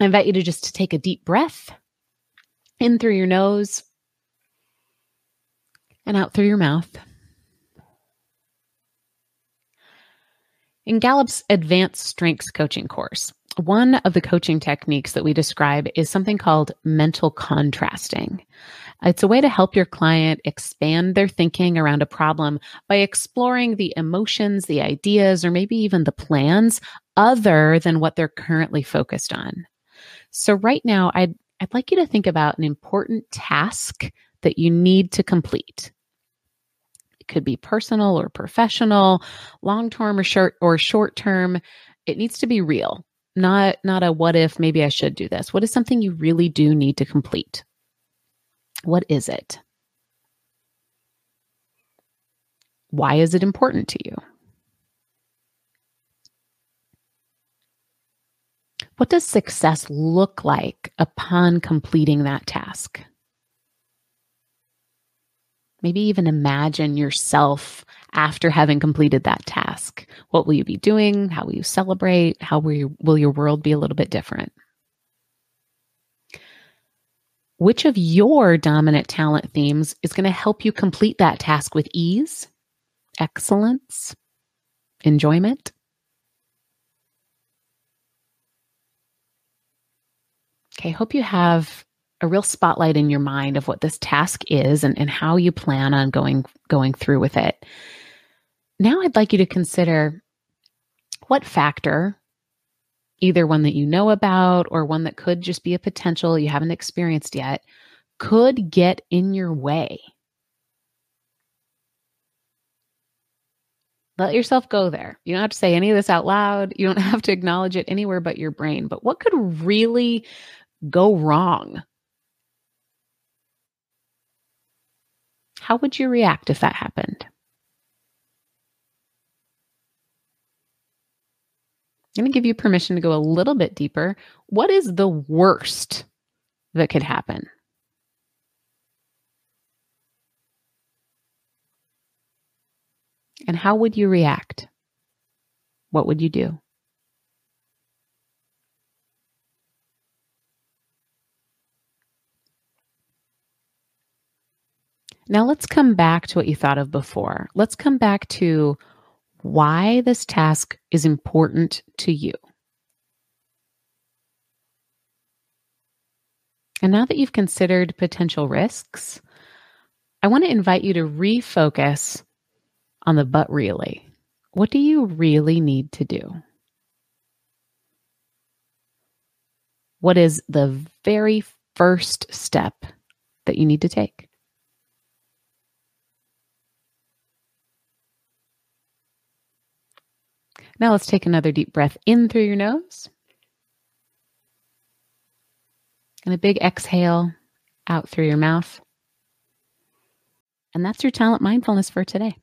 I invite you to just to take a deep breath in through your nose and out through your mouth. In Gallup's advanced strengths coaching course, one of the coaching techniques that we describe is something called mental contrasting. It's a way to help your client expand their thinking around a problem by exploring the emotions, the ideas, or maybe even the plans other than what they're currently focused on. So, right now, I'd, I'd like you to think about an important task that you need to complete. It could be personal or professional, long term or short or short term. It needs to be real, not not a what if maybe I should do this. What is something you really do need to complete? What is it? Why is it important to you? What does success look like upon completing that task? Maybe even imagine yourself after having completed that task. What will you be doing? How will you celebrate? How will, you, will your world be a little bit different? Which of your dominant talent themes is going to help you complete that task with ease, excellence, enjoyment? Okay, I hope you have a real spotlight in your mind of what this task is and, and how you plan on going going through with it. Now I'd like you to consider what factor, either one that you know about or one that could just be a potential you haven't experienced yet, could get in your way. Let yourself go there. You don't have to say any of this out loud. You don't have to acknowledge it anywhere but your brain. But what could really go wrong? How would you react if that happened? I'm going to give you permission to go a little bit deeper. What is the worst that could happen? And how would you react? What would you do? Now let's come back to what you thought of before. Let's come back to why this task is important to you. And now that you've considered potential risks, I want to invite you to refocus on the but really. What do you really need to do? What is the very first step that you need to take? Now let's take another deep breath in through your nose. And a big exhale out through your mouth. And that's your talent mindfulness for today.